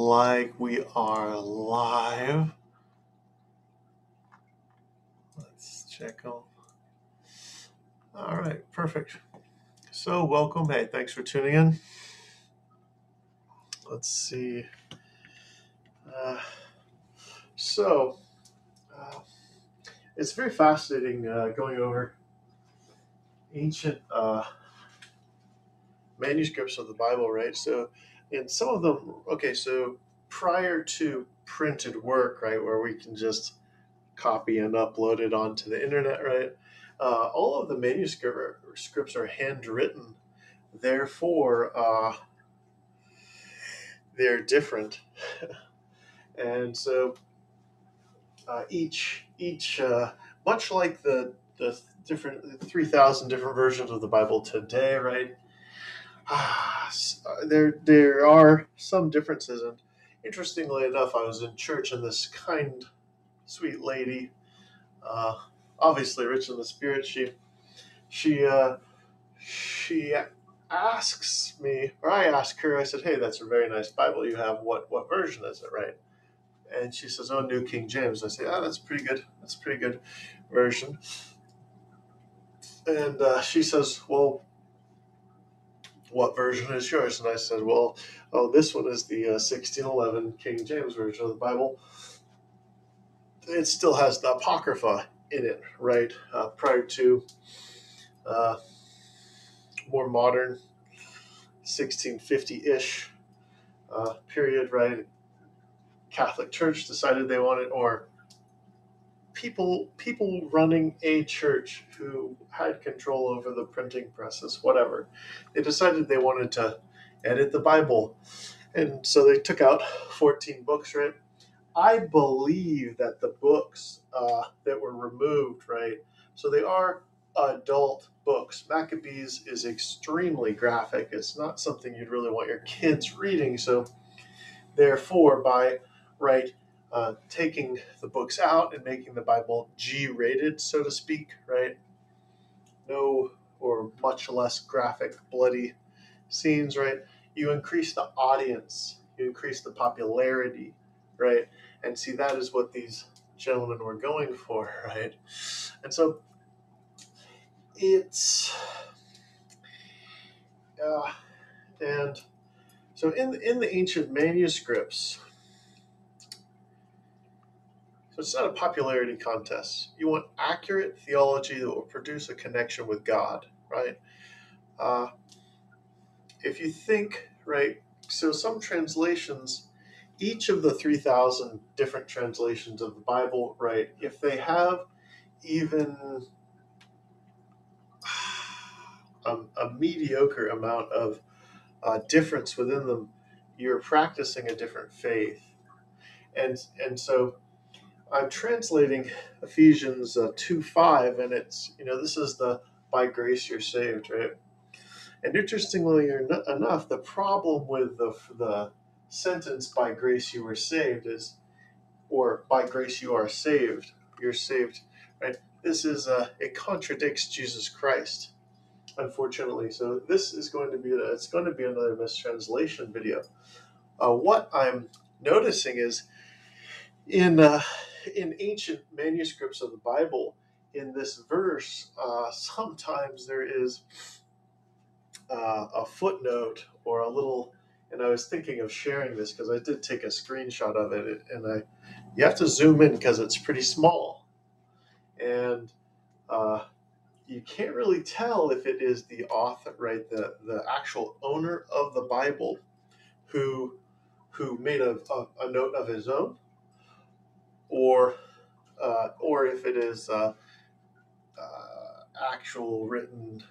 like we are live. Let's check. All right, perfect. So, welcome. Hey, thanks for tuning in. Let's see. Uh, so, uh, it's very fascinating uh, going over ancient uh, manuscripts of the Bible, right? So, in some of them, okay, so prior to printed work, right, where we can just copy and upload it onto the internet, right? Uh, all of the manuscripts are handwritten, therefore, uh, they're different, and so uh, each each uh, much like the the different three thousand different versions of the Bible today, right? There there are some differences, and interestingly enough, I was in church and this kind, sweet lady, uh, obviously rich in the spirit, she she uh, she asks me, or I ask her, I said, "Hey, that's a very nice Bible you have. What what version is it, right?" And she says, "Oh, New King James." I say, "Oh, that's pretty good. That's a pretty good version." And uh, she says, "Well, what version is yours? And I said, well, oh, this one is the uh, 1611 King James version of the Bible. It still has the Apocrypha in it, right? Uh, prior to uh, more modern 1650 ish uh, period, right? Catholic Church decided they wanted, or people people running a church who had control over the printing presses, whatever. They decided they wanted to edit the Bible, and so they took out 14 books. Right? I believe that the books uh, that were removed, right? So they are adult books. Maccabees is extremely graphic. It's not something you'd really want your kids reading. So, therefore, by right uh, taking the books out and making the Bible G rated, so to speak, right? No or much less graphic, bloody scenes, right? You increase the audience, you increase the popularity, right? And see, that is what these gentlemen were going for, right? And so it's, uh, and so in in the ancient manuscripts, it's not a popularity contest. You want accurate theology that will produce a connection with God, right? Uh, if you think, right, so some translations, each of the 3,000 different translations of the Bible, right, if they have even a, a mediocre amount of uh, difference within them, you're practicing a different faith. And, and so I'm translating Ephesians uh, 2 5, and it's, you know, this is the by grace you're saved, right? And interestingly enough, the problem with the, the sentence by grace you were saved is, or by grace you are saved, you're saved, right? This is, uh, it contradicts Jesus Christ, unfortunately. So this is going to be, it's going to be another mistranslation video. Uh, what I'm noticing is in, uh, in ancient manuscripts of the Bible, in this verse, uh, sometimes there is uh, a footnote or a little. And I was thinking of sharing this because I did take a screenshot of it, and I you have to zoom in because it's pretty small, and uh, you can't really tell if it is the author, right, the the actual owner of the Bible, who who made a, a, a note of his own, or uh, or if it is uh, uh, actual written,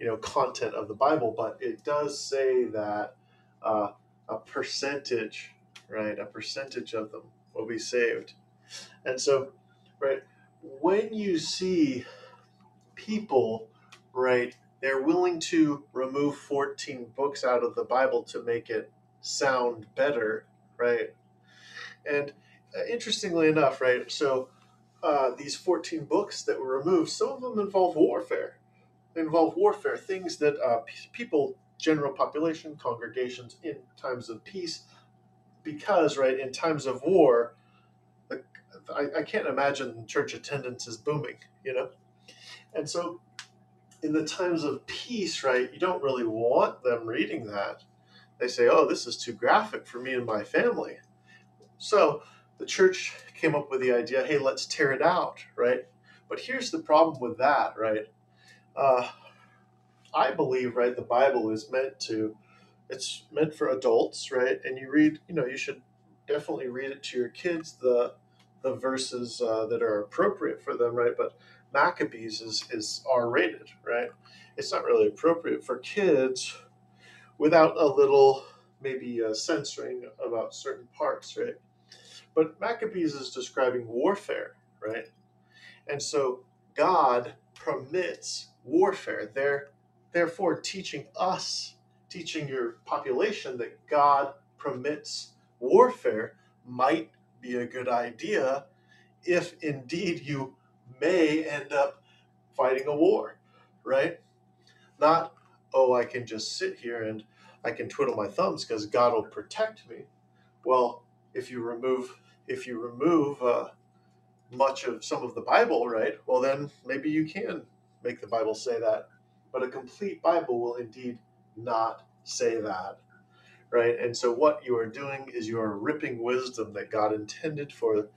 you know, content of the Bible. But it does say that uh, a percentage, right, a percentage of them will be saved, and so, right, when you see people, right, they're willing to remove 14 books out of the Bible to make it sound better, right? And interestingly enough, right? So uh, these 14 books that were removed, some of them involve warfare. They involve warfare, things that uh, p- people, general population, congregations in times of peace because right in times of war, I, I can't imagine church attendance is booming, you know, and so in the times of peace, right, you don't really want them reading that. They say, "Oh, this is too graphic for me and my family." So the church came up with the idea, "Hey, let's tear it out," right? But here's the problem with that, right? Uh, I believe, right, the Bible is meant to, it's meant for adults, right? And you read, you know, you should definitely read it to your kids, the the verses uh, that are appropriate for them, right? But Maccabees is, is R rated, right? It's not really appropriate for kids without a little maybe uh, censoring about certain parts, right? But Maccabees is describing warfare, right? And so God permits warfare. Therefore teaching us, teaching your population that God permits warfare might be a good idea if indeed you may end up fighting a war, right? Not, oh, I can just sit here and I can twiddle my thumbs because God will protect me. Well, if you remove if you remove uh, much of some of the Bible, right? Well, then maybe you can make the Bible say that, but a complete Bible will indeed not say that, right? And so what you are doing is you are ripping wisdom that God intended for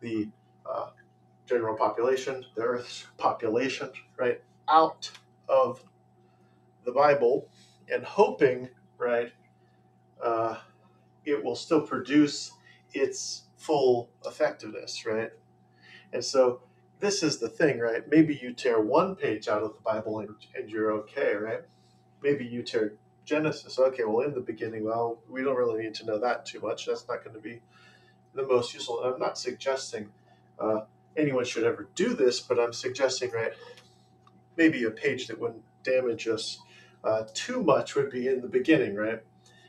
the uh, general population, the Earth's population, right, out of the Bible and hoping, right, uh, it will still produce its full effectiveness, right? And so this is the thing, right? Maybe you tear one page out of the Bible and, and you're okay, right? Maybe you tear Genesis. Okay, well, in the beginning, well, we don't really need to know that too much. That's not going to be the most useful. I'm not suggesting uh, anyone should ever do this, but I'm suggesting, right, maybe a page that wouldn't damage us uh, too much would be in the beginning, right?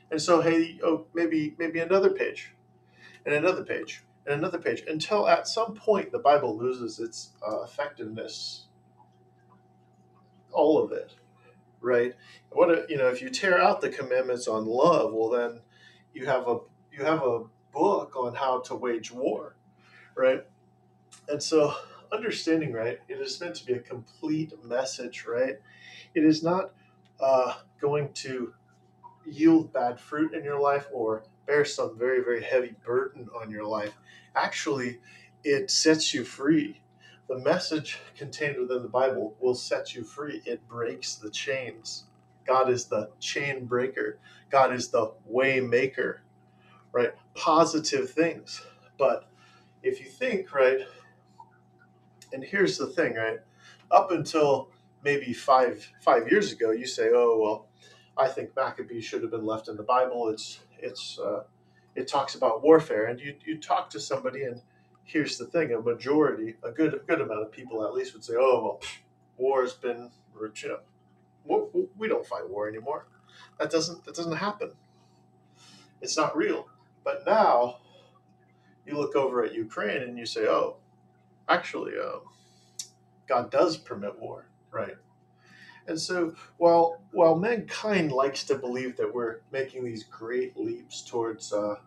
And so, hey, oh, maybe maybe another page, and another page, and another page, until at some point the Bible loses its uh, effectiveness, all of it, right? What a, you know, if you tear out the commandments on love, well, then you have a you have a book on how to wage war, right? And so, understanding, right, it is meant to be a complete message, right? It is not uh, going to yield bad fruit in your life or bear some very, very heavy burden on your life. Actually, it sets you free. The message contained within the Bible will set you free. It breaks the chains. God is the chain breaker. God is the way maker, right? Positive things. But if you think, right, and here's the thing, right? Up until maybe five five years ago, you say, "Oh well, I think Maccabees should have been left in the Bible. It's it's uh, it talks about warfare." And you you talk to somebody, and here's the thing: a majority, a good a good amount of people at least would say, "Oh well, war's been you know, we don't fight war anymore. That doesn't that doesn't happen. It's not real." But now you look over at Ukraine and you say, "Oh, actually, um, God does permit war, right? And so, while while mankind likes to believe that we're making these great leaps towards uh,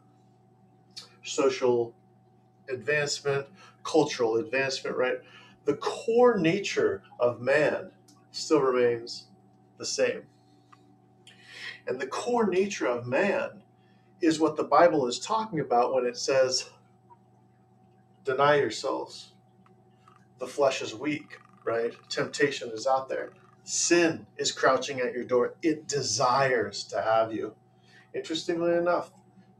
social advancement, cultural advancement, right? The core nature of man still remains the same. And the core nature of man is what the Bible is talking about when it says, deny yourselves, the flesh is weak, right? Temptation is out there. Sin is crouching at your door. It desires to have you. Interestingly enough,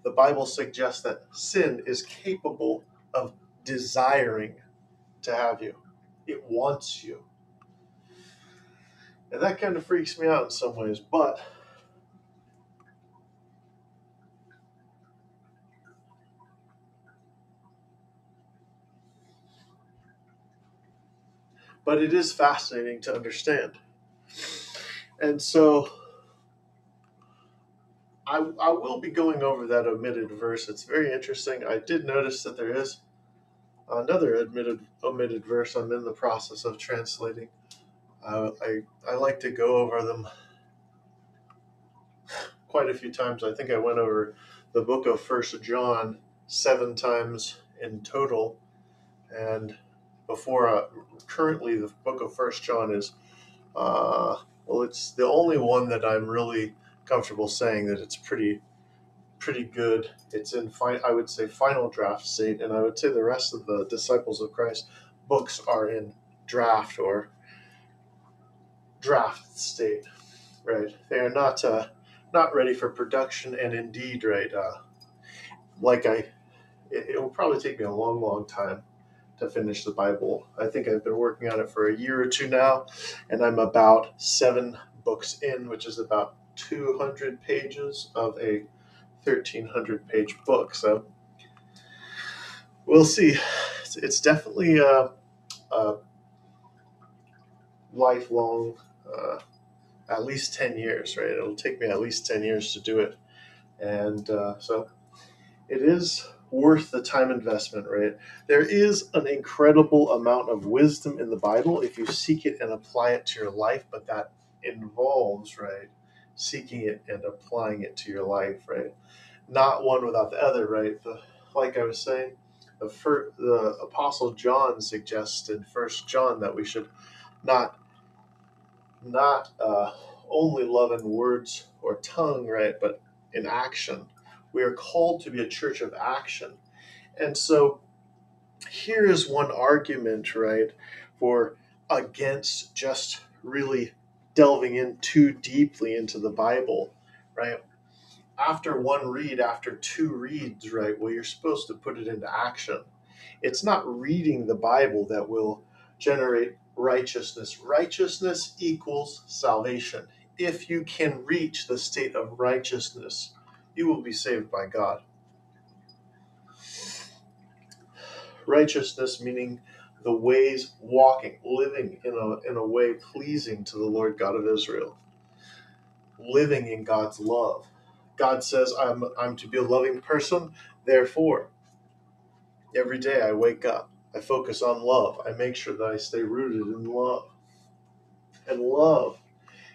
the Bible suggests that sin is capable of desiring to have you, it wants you. And that kind of freaks me out in some ways, but but it is fascinating to understand. And so I, I will be going over that omitted verse. It's very interesting. I did notice that there is another admitted omitted verse I'm in the process of translating. Uh, I, I like to go over them quite a few times. I think I went over the book of First John seven times in total, and before uh, currently the book of First John is uh, well, it's the only one that I'm really comfortable saying that it's pretty pretty good. It's in fine, I would say final draft state, and I would say the rest of the disciples of Christ books are in draft or draft state, right? They are not uh, not ready for production, and indeed, right, uh, like I, it, it will probably take me a long, long time to finish the Bible. I think I've been working on it for a year or two now, and I'm about seven books in, which is about 200 pages of a 1300 page book. So we'll see. It's, it's definitely a, a lifelong, uh, at least 10 years, right? It'll take me at least 10 years to do it. And uh, so it is worth the time investment, right? There is an incredible amount of wisdom in the Bible if you seek it and apply it to your life, but that involves, right, seeking it and applying it to your life, right? Not one without the other, right? The, like I was saying, the, first, the Apostle John suggested First John that we should not not uh, only love in words or tongue, right, but in action we are called to be a church of action. And so here is one argument, right, for against just really delving in too deeply into the Bible, right? After one read, after two reads, right, well, you're supposed to put it into action. It's not reading the Bible that will generate righteousness. Righteousness equals salvation. If you can reach the state of righteousness, you will be saved by God. Righteousness meaning the ways walking, living in a, in a way pleasing to the Lord God of Israel, living in God's love. God says, I'm, I'm to be a loving person, therefore, every day I wake up, I focus on love, I make sure that I stay rooted in love. And love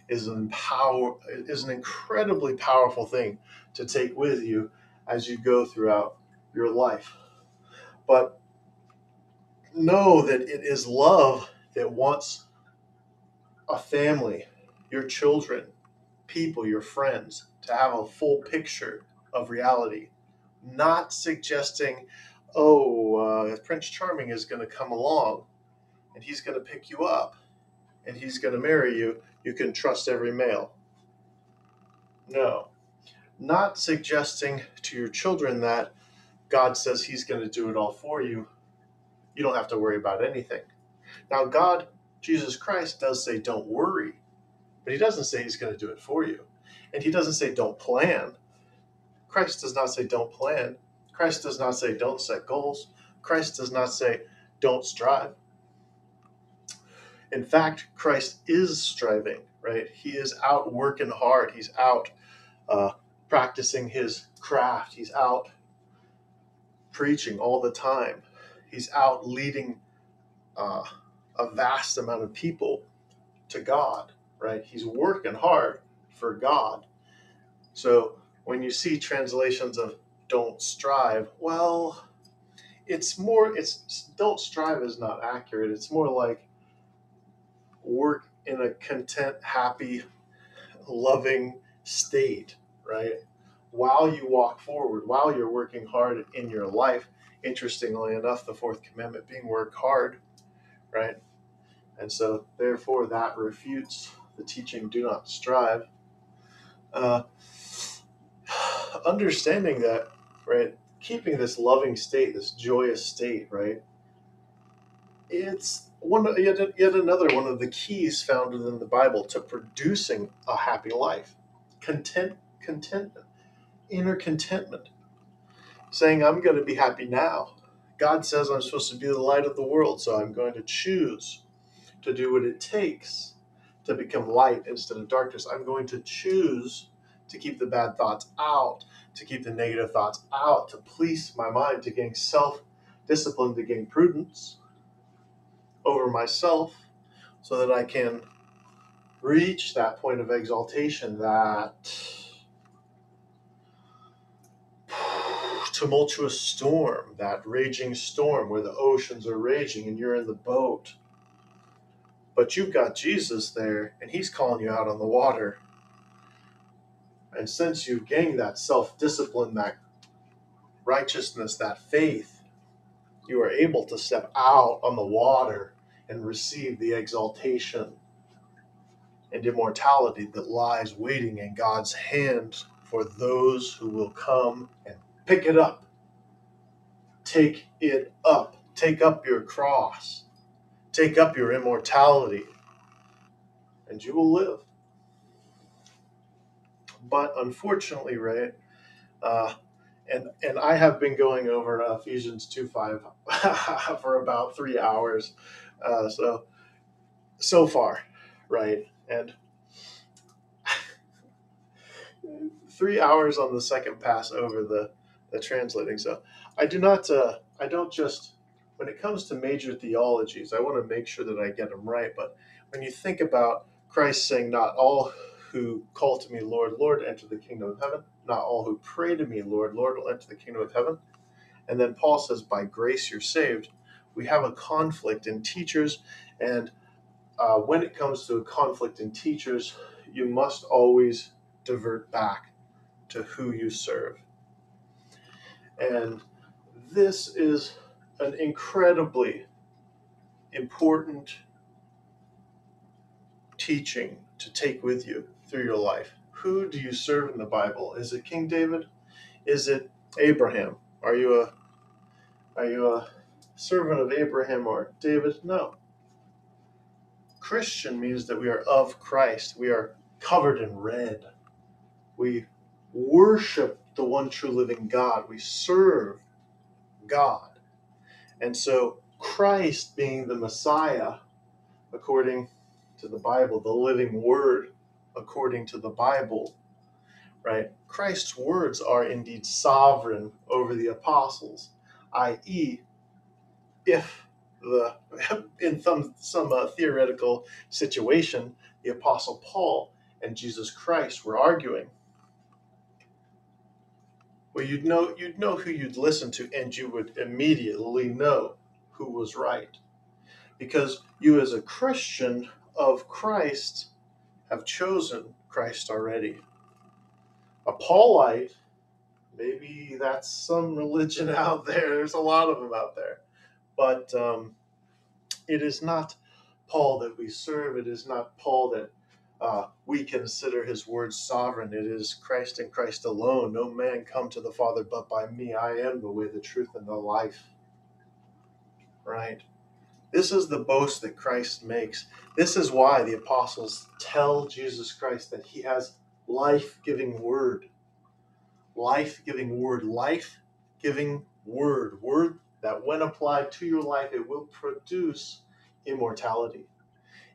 is an power is an incredibly powerful thing to take with you as you go throughout your life. But know that it is love that wants a family, your children, people, your friends to have a full picture of reality, not suggesting, oh, uh, Prince Charming is going to come along and he's going to pick you up and he's going to marry you. You can trust every male. No not suggesting to your children that God says He's going to do it all for you. You don't have to worry about anything. Now, God, Jesus Christ, does say, don't worry, but He doesn't say He's going to do it for you. And He doesn't say, don't plan. Christ does not say, don't plan. Christ does not say, don't set goals. Christ does not say, don't strive. In fact, Christ is striving, right? He is out working hard. He's out uh, practicing his craft. He's out preaching all the time. He's out leading uh, a vast amount of people to God, right? He's working hard for God. So when you see translations of don't strive, well, it's more, it's don't strive is not accurate. It's more like work in a content, happy, loving state right? While you walk forward, while you're working hard in your life, interestingly enough, the fourth commandment being work hard, right? And so, therefore, that refutes the teaching do not strive. Uh, understanding that, right? Keeping this loving state, this joyous state, right? It's one yet, yet another one of the keys found within the Bible to producing a happy life. Content contentment, inner contentment, saying, I'm going to be happy now. God says I'm supposed to be the light of the world, so I'm going to choose to do what it takes to become light instead of darkness. I'm going to choose to keep the bad thoughts out, to keep the negative thoughts out, to police my mind, to gain self discipline, to gain prudence over myself, so that I can reach that point of exaltation that tumultuous storm, that raging storm where the oceans are raging and you're in the boat. But you've got Jesus there and he's calling you out on the water. And since you've gained that self discipline, that righteousness, that faith, you are able to step out on the water and receive the exaltation and immortality that lies waiting in God's hand for those who will come and pick it up. Take it up. Take up your cross. Take up your immortality, and you will live. But unfortunately, right, uh, and and I have been going over Ephesians two five for about three hours, uh, so so far, right, and three hours on the second pass over the the translating. So I do not uh, I don't just when it comes to major theologies, I want to make sure that I get them right. But when you think about Christ saying, "Not all who call to me, Lord, Lord, enter the kingdom of heaven," not all who pray to me, Lord, Lord, will enter the kingdom of heaven. And then Paul says, by grace you're saved. We have a conflict in teachers. And uh, when it comes to a conflict in teachers, you must always divert back to who you serve. And this is an incredibly important teaching to take with you through your life who do you serve in the Bible? Is it King David? Is it Abraham? Are you a are you a servant of Abraham or David? No. Christian means that we are of Christ. We are covered in red. We worship the one true living God. We serve God. And so Christ being the Messiah, according to the Bible, the living word, according to the Bible, right? Christ's words are indeed sovereign over the apostles, i.e., if the in some some uh, theoretical situation, the apostle Paul and Jesus Christ were arguing. Well, you'd know you'd know who you'd listen to, and you would immediately know who was right, because you, as a Christian of Christ, have chosen Christ already. A Paulite, maybe that's some religion out there. There's a lot of them out there. But um, it is not Paul that we serve. It is not Paul that uh, we consider his word sovereign. It is Christ and Christ alone. No man come to the Father but by me. I am the way, the truth, and the life. Right? This is the boast that Christ makes. This is why the apostles tell Jesus Christ that he has life giving word. Life giving word. Life giving word. Word that, when applied to your life, it will produce immortality.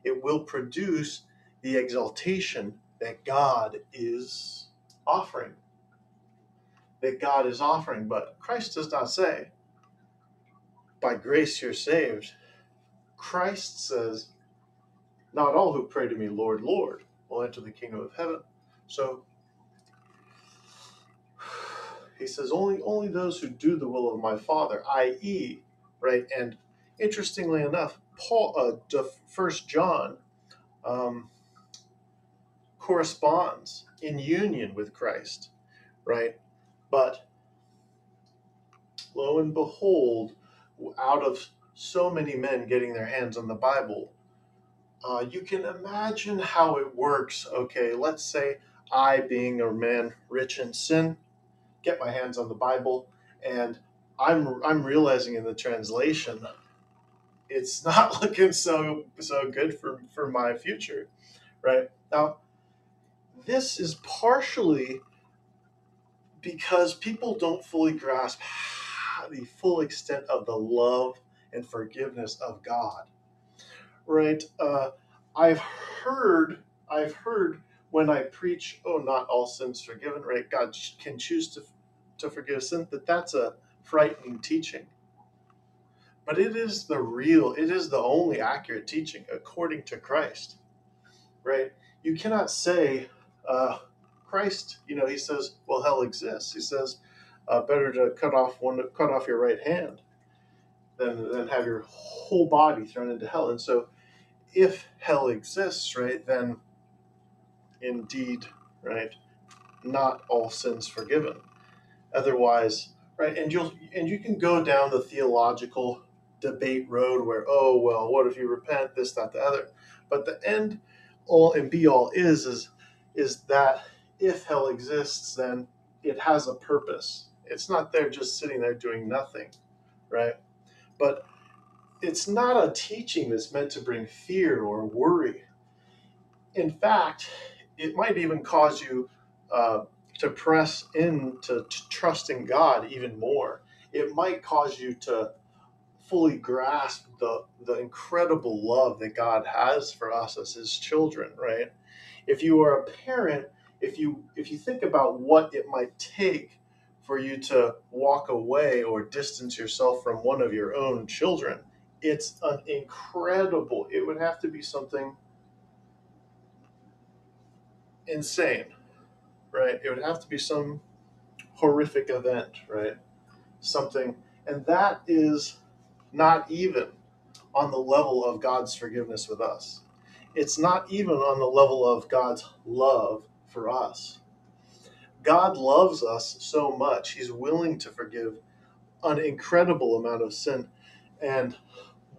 It will produce the exaltation that God is offering. That God is offering. But Christ does not say, by grace you're saved Christ says, Not all who pray to me, Lord, Lord, will enter the kingdom of heaven. So he says, Only only those who do the will of my Father, i.e., right? And interestingly enough, Paul, uh, First John, um, corresponds in union with Christ, right? But lo and behold, out of so many men getting their hands on the Bible. Uh, you can imagine how it works. Okay, let's say I, being a man rich in sin, get my hands on the Bible, and I'm I'm realizing in the translation, it's not looking so so good for for my future, right now. This is partially because people don't fully grasp the full extent of the love and forgiveness of God. Right? Uh, I've heard, I've heard when I preach, oh, not all sins forgiven, right? God can choose to, to forgive sin, that that's a frightening teaching. But it is the real, it is the only accurate teaching according to Christ, right? You cannot say, uh, Christ, you know, he says, well, hell exists. He says, uh, better to cut off one, cut off your right hand than than have your whole body thrown into hell. And so, if hell exists, right, then indeed, right, not all sins forgiven. Otherwise, right, and you'll and you can go down the theological debate road where, oh well, what if you repent, this, that, the other. But the end all and be all is is is that if hell exists, then it has a purpose. It's not there just sitting there doing nothing, right? But it's not a teaching that's meant to bring fear or worry. In fact, it might even cause you uh, to press into to trusting God even more. It might cause you to fully grasp the the incredible love that God has for us as His children. Right? If you are a parent, if you if you think about what it might take for you to walk away or distance yourself from one of your own children, it's an incredible. It would have to be something insane, right? It would have to be some horrific event, right? Something, and that is not even on the level of God's forgiveness with us. It's not even on the level of God's love for us. God loves us so much, He's willing to forgive an incredible amount of sin. And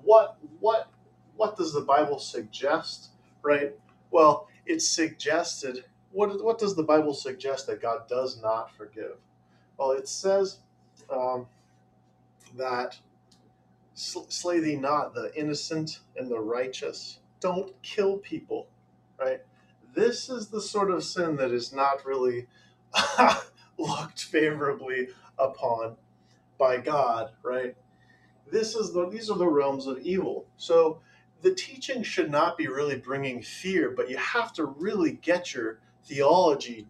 what what what does the Bible suggest? Right? Well, it's suggested. What what does the Bible suggest that God does not forgive? Well, it says um, that slay thee not the innocent and the righteous. Don't kill people, right? This is the sort of sin that is not really looked favorably upon by God, right? This is the these are the realms of evil. So the teaching should not be really bringing fear, but you have to really get your theology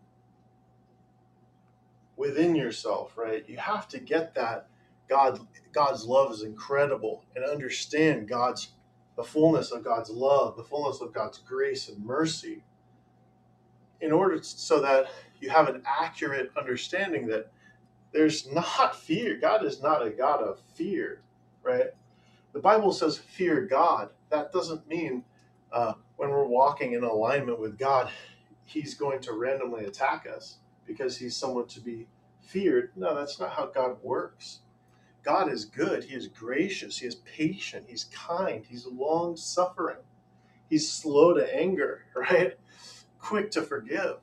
within yourself, right? You have to get that God God's love is incredible and understand God's the fullness of God's love, the fullness of God's grace and mercy in order so that you have an accurate understanding that there's not fear. God is not a God of fear, right? The Bible says fear God. That doesn't mean uh, when we're walking in alignment with God, He's going to randomly attack us because He's someone to be feared. No, that's not how God works. God is good. He is gracious. He is patient. He's kind. He's long suffering. He's slow to anger, right? Quick to forgive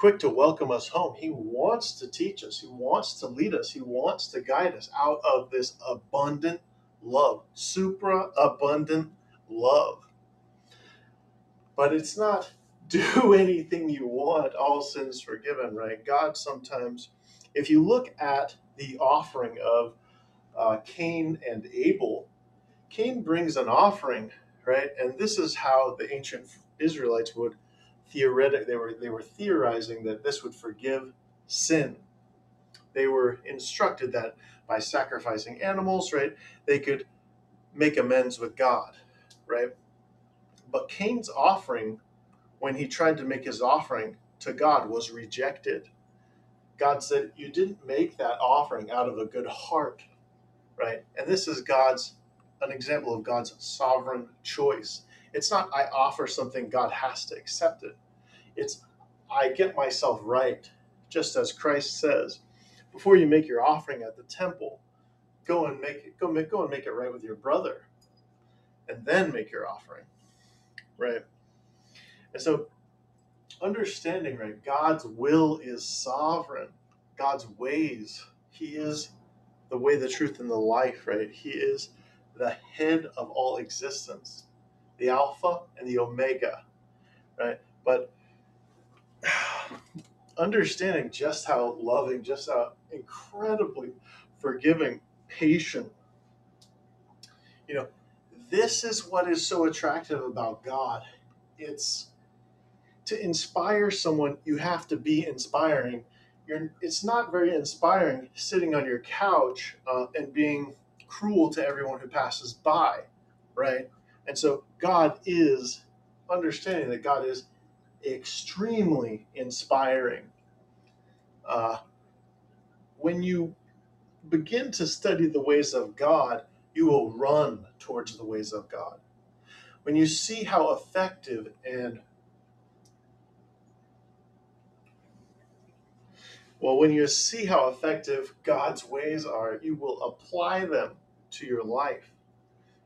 quick to welcome us home. He wants to teach us, He wants to lead us, He wants to guide us out of this abundant love, supra abundant love. But it's not do anything you want, all sins forgiven, right? God sometimes, if you look at the offering of uh, Cain and Abel, Cain brings an offering, right? And this is how the ancient Israelites would theoretic they were they were theorizing that this would forgive sin. They were instructed that by sacrificing animals, right, they could make amends with God, right? But Cain's offering, when he tried to make his offering to God, was rejected. God said, You didn't make that offering out of a good heart, right? And this is God's an example of God's sovereign choice. It's not I offer something, God has to accept it. It's I get myself right, just as Christ says. Before you make your offering at the temple, go and make it, go make, go and make it right with your brother, and then make your offering, right? And so, understanding right, God's will is sovereign. God's ways, He is the way, the truth, and the life, right? He is the head of all existence the Alpha and the Omega, right? But understanding just how loving, just how incredibly forgiving, patient, you know, this is what is so attractive about God. It's to inspire someone, you have to be inspiring. You're, it's not very inspiring sitting on your couch uh, and being cruel to everyone who passes by, right? And so God is understanding that God is extremely inspiring. Uh, when you begin to study the ways of God, you will run towards the ways of God. When you see how effective and well, when you see how effective God's ways are, you will apply them to your life.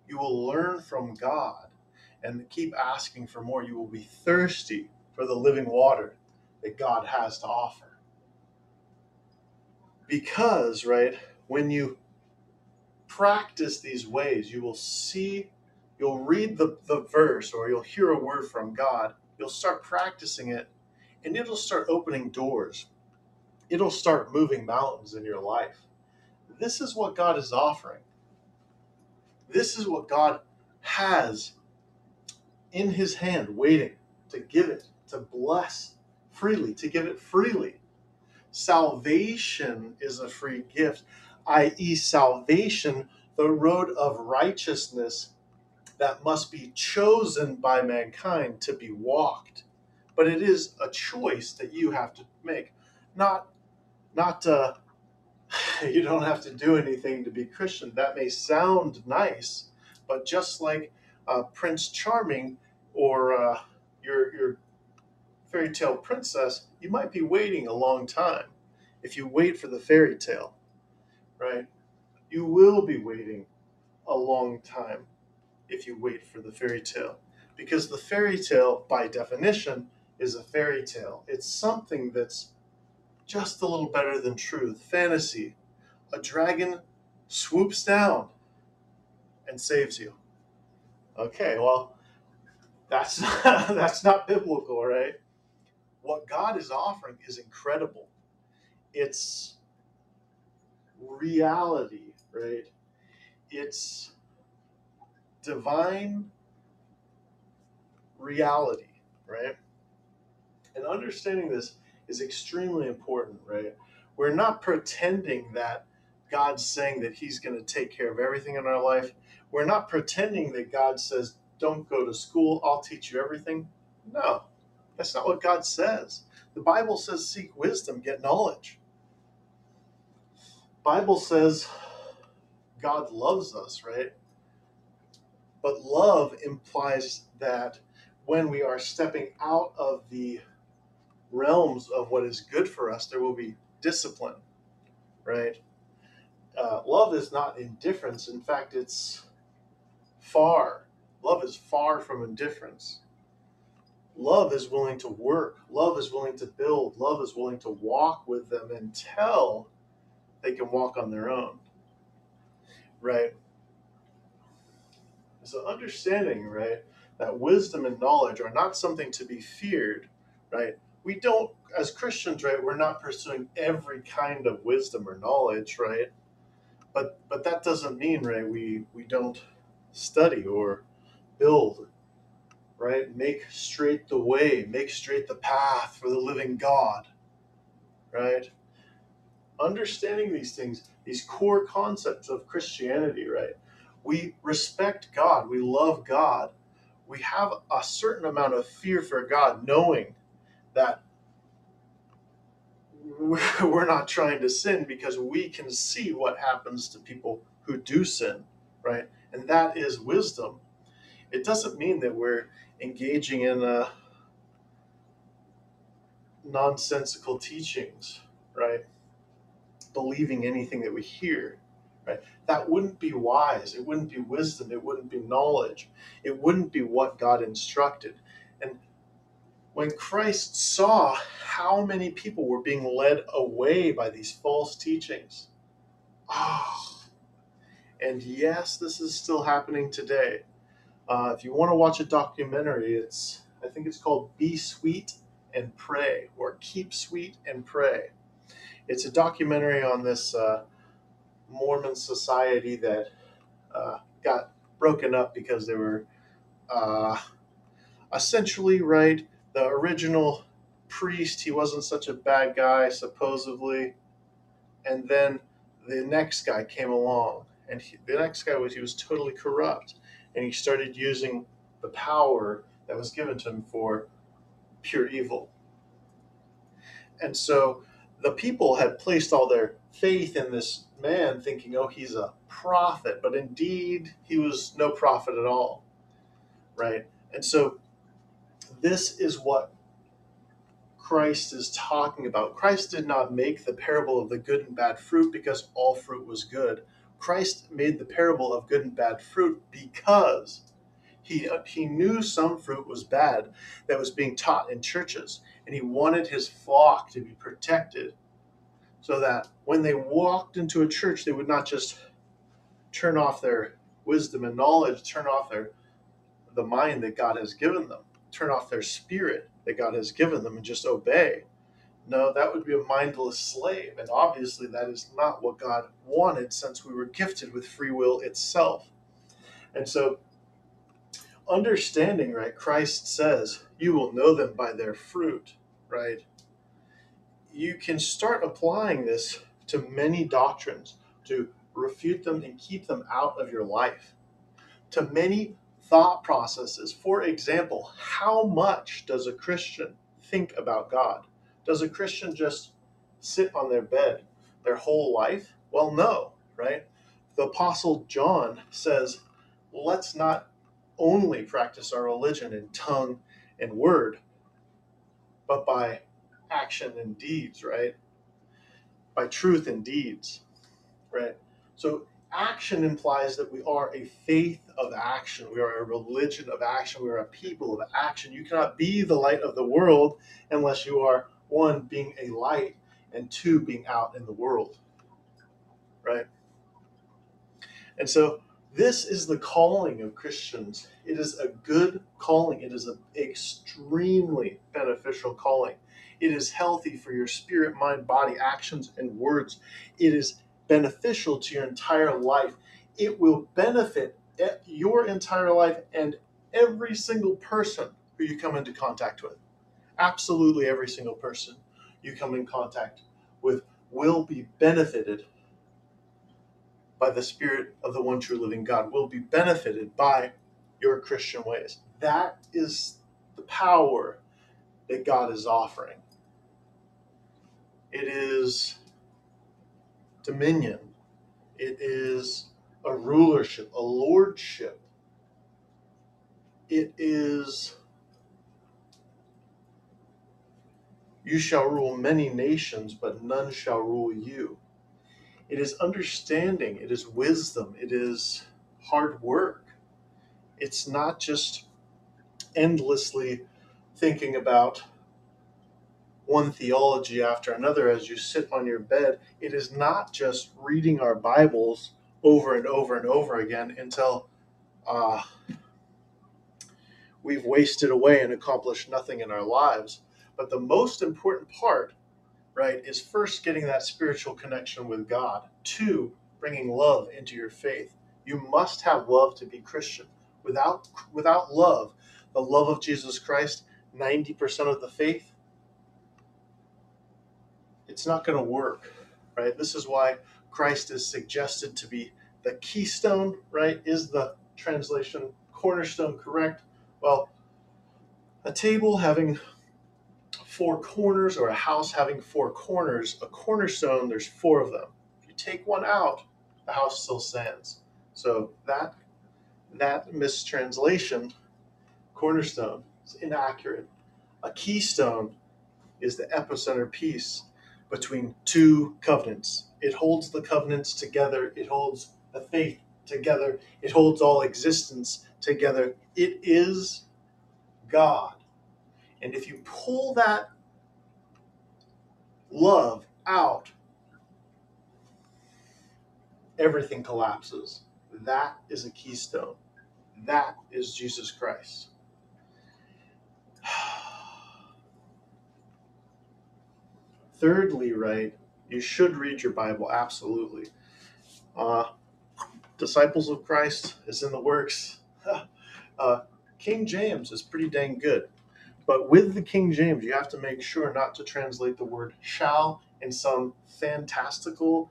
You will learn from God and keep asking for more. You will be thirsty for the living water that God has to offer. Because, right, when you practice these ways, you will see, you'll read the, the verse or you'll hear a word from God, you'll start practicing it, and it'll start opening doors. It'll start moving mountains in your life. This is what God is offering. This is what God has in his hand, waiting to give it, to bless freely, to give it freely. Salvation is a free gift, i.e., salvation, the road of righteousness that must be chosen by mankind to be walked. But it is a choice that you have to make. Not, not, uh, you don't have to do anything to be Christian. That may sound nice, but just like uh, Prince Charming or uh, your your fairy tale princess, you might be waiting a long time. If you wait for the fairy tale, right? You will be waiting a long time if you wait for the fairy tale. Because the fairy tale, by definition, is a fairy tale. It's something that's just a little better than truth, fantasy. A dragon swoops down and saves you. Okay, well, that's that's not biblical, right? What God is offering is incredible. It's reality, right? It's divine reality, right? And understanding this is extremely important, right? We're not pretending that God's saying that He's going to take care of everything in our life. We're not pretending that God says, don't go to school, I'll teach you everything. No, that's not what God says. The Bible says, seek wisdom, get knowledge. Bible says God loves us, right? But love implies that when we are stepping out of the realms of what is good for us, there will be discipline, right? Uh, love is not indifference. In fact, it's far. Love is far from indifference. Love is willing to work. Love is willing to build. Love is willing to walk with them until they can walk on their own. Right? So understanding, right, that wisdom and knowledge are not something to be feared, right? We don't, as Christians, right, we're not pursuing every kind of wisdom or knowledge, right? But but that doesn't mean, right, we we don't study or build, right? Make straight the way, make straight the path for the living God, right? understanding these things, these core concepts of Christianity, right? We respect God, we love God, we have a certain amount of fear for God, knowing that we're not trying to sin because we can see what happens to people who do sin, right? And that is wisdom. It doesn't mean that we're engaging in uh, nonsensical teachings, right? believing anything that we hear. Right? That wouldn't be wise. It wouldn't be wisdom. It wouldn't be knowledge. It wouldn't be what God instructed. And when Christ saw how many people were being led away by these false teachings, oh, and yes, this is still happening today. Uh, if you want to watch a documentary, it's I think it's called "Be Sweet and Pray" or "Keep Sweet and Pray." it's a documentary on this uh, Mormon society that uh, got broken up because they were uh, essentially right. The original priest, he wasn't such a bad guy, supposedly, and then the next guy came along, and he, the next guy was he was totally corrupt, and he started using the power that was given to him for pure evil. And so the people had placed all their faith in this man, thinking, oh, he's a prophet, but indeed he was no prophet at all, right? And so this is what Christ is talking about. Christ did not make the parable of the good and bad fruit because all fruit was good. Christ made the parable of good and bad fruit because he, he knew some fruit was bad that was being taught in churches, and he wanted his flock to be protected so that when they walked into a church, they would not just turn off their wisdom and knowledge, turn off their the mind that God has given them, turn off their spirit that God has given them and just obey. No, that would be a mindless slave. And obviously, that is not what God wanted since we were gifted with free will itself. And so, understanding, right, Christ says, You will know them by their fruit, right? you can start applying this to many doctrines to refute them and keep them out of your life, to many thought processes. For example, how much does a Christian think about God? Does a Christian just sit on their bed their whole life? Well, no, right? The Apostle John says, let's not only practice our religion in tongue and word, but by action and deeds, right? By truth and deeds, right? So action implies that we are a faith of action. We are a religion of action. We are a people of action. You cannot be the light of the world unless you are one, being a light, and two, being out in the world, right? And so this is the calling of Christians. It is a good calling. It is an extremely beneficial calling. It is healthy for your spirit, mind, body, actions, and words. It is beneficial to your entire life. It will benefit your entire life and every single person who you come into contact with. Absolutely every single person you come in contact with will be benefited by the Spirit of the one true living God, will be benefited by your Christian ways. That is the power that God is offering. It is dominion. It is a rulership, a lordship. It is you shall rule many nations, but none shall rule you. It is understanding, it is wisdom, it is hard work. It's not just endlessly thinking about one theology after another as you sit on your bed. It is not just reading our Bibles over and over and over again until uh, we've wasted away and accomplished nothing in our lives. But the most important part, right, is first getting that spiritual connection with God. Two, bringing love into your faith. You must have love to be Christian. Without without love, the love of Jesus Christ, 90% of the faith it's not going to work, right? This is why Christ is suggested to be the keystone, right? Is the translation cornerstone correct? Well, a table having four corners or a house having four corners, a cornerstone, there's four of them. If you take one out, the house still stands. So that that mistranslation, cornerstone, is inaccurate. A keystone is the epicenter piece between two covenants. It holds the covenants together, it holds the faith together, it holds all existence together. It is God. And if you pull that love out, everything collapses. That is a keystone. That is Jesus Christ. Thirdly, right, you should read your Bible, absolutely. Uh, Disciples of Christ is in the works. uh, King James is pretty dang good. But with the King James, you have to make sure not to translate the word shall in some fantastical,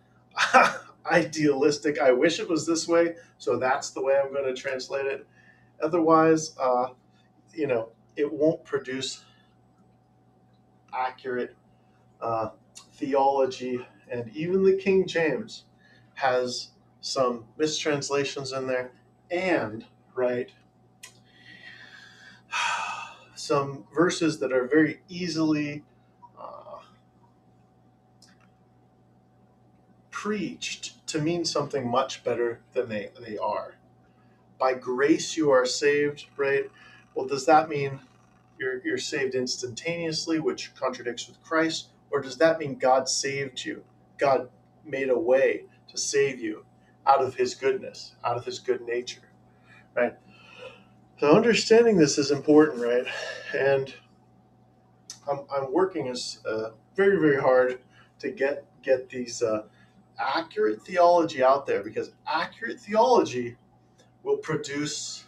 idealistic, I wish it was this way, so that's the way I'm going to translate it. Otherwise, uh, you know, it won't produce accurate uh, theology And even the King James has some mistranslations in there and, right, some verses that are very easily uh, preached to mean something much better than they, they are. By grace you are saved, right? Well, does that mean you're, you're saved instantaneously, which contradicts with Christ? Or does that mean God saved you? God made a way to save you out of his goodness, out of his good nature, right? So understanding this is important, right? And I'm, I'm working as uh, very, very hard to get get these uh, accurate theology out there because accurate theology will produce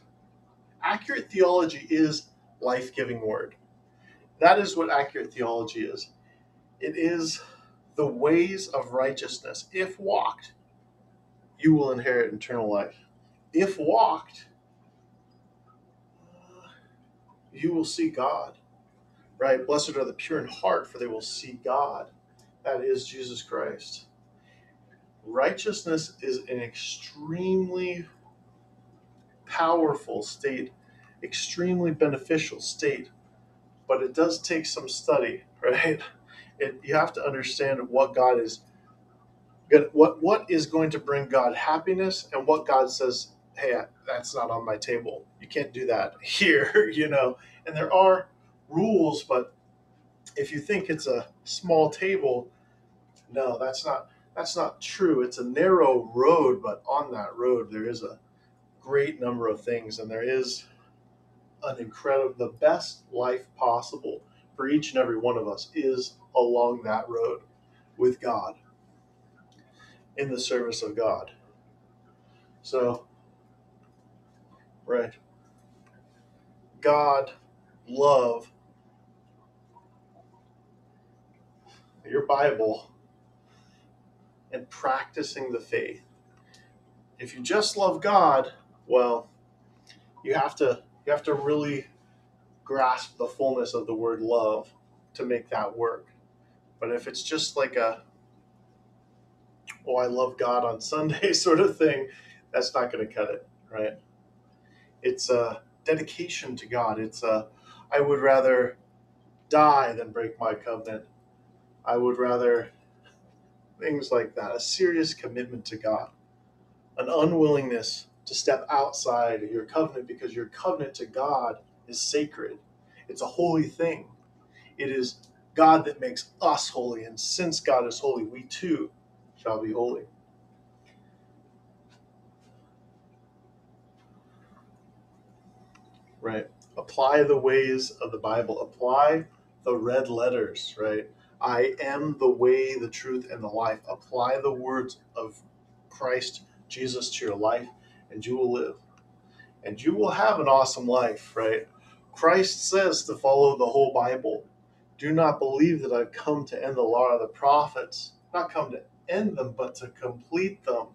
accurate theology is life-giving word. That is what accurate theology is. It is the ways of righteousness. If walked, you will inherit eternal life. If walked, uh, you will see God. Right? Blessed are the pure in heart, for they will see God. That is Jesus Christ. Righteousness is an extremely powerful state, extremely beneficial state, but it does take some study, right? It, you have to understand what God is what what is going to bring God happiness and what God says, hey, that's not on my table. You can't do that here, you know. And there are rules, but if you think it's a small table, no, that's not that's not true. It's a narrow road, but on that road there is a great number of things and there is an incredible the best life possible for each and every one of us is along that road with God in the service of God. So, right. God, love, your Bible, and practicing the faith. If you just love God, well, you have to you have to really grasp the fullness of the word love to make that work. But if it's just like a oh, I love God on Sunday sort of thing, that's not going to cut it, right? It's a dedication to God. It's a, I would rather die than break my covenant. I would rather things like that. A serious commitment to God, an unwillingness to step outside your covenant because your covenant to God is sacred. It's a holy thing. It is God that makes us holy. And since God is holy, we too shall be holy. Right. Apply the ways of the Bible. Apply the red letters, right? I am the way, the truth, and the life. Apply the words of Christ Jesus to your life, and you will live. And you will have an awesome life, right? Christ says to follow the whole Bible. Do not believe that I've come to end the law of the prophets, not come to end them, but to complete them.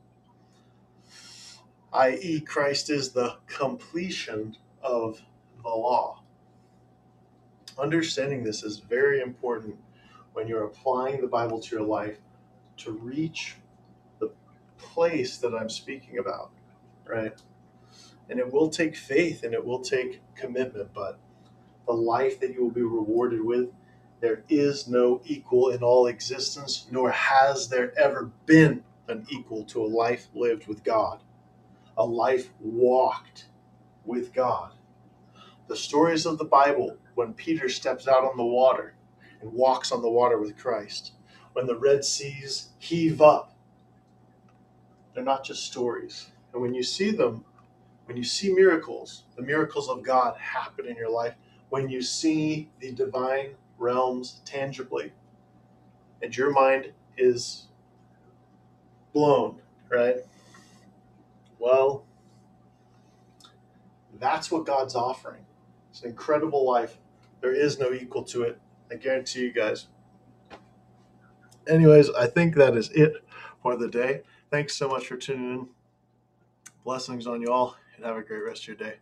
I.e., Christ is the completion of the law. Understanding this is very important when you're applying the Bible to your life to reach the place that I'm speaking about, right? And it will take faith and it will take commitment, but the life that you will be rewarded with there is no equal in all existence, nor has there ever been an equal to a life lived with God, a life walked with God. The stories of the Bible, when Peter steps out on the water and walks on the water with Christ, when the Red Seas heave up, they're not just stories. And when you see them, when you see miracles, the miracles of God happen in your life, when you see the divine realms tangibly, and your mind is blown, right? Well, that's what God's offering. It's an incredible life. There is no equal to it. I guarantee you guys. Anyways, I think that is it for the day. Thanks so much for tuning in. Blessings on you all, and have a great rest of your day.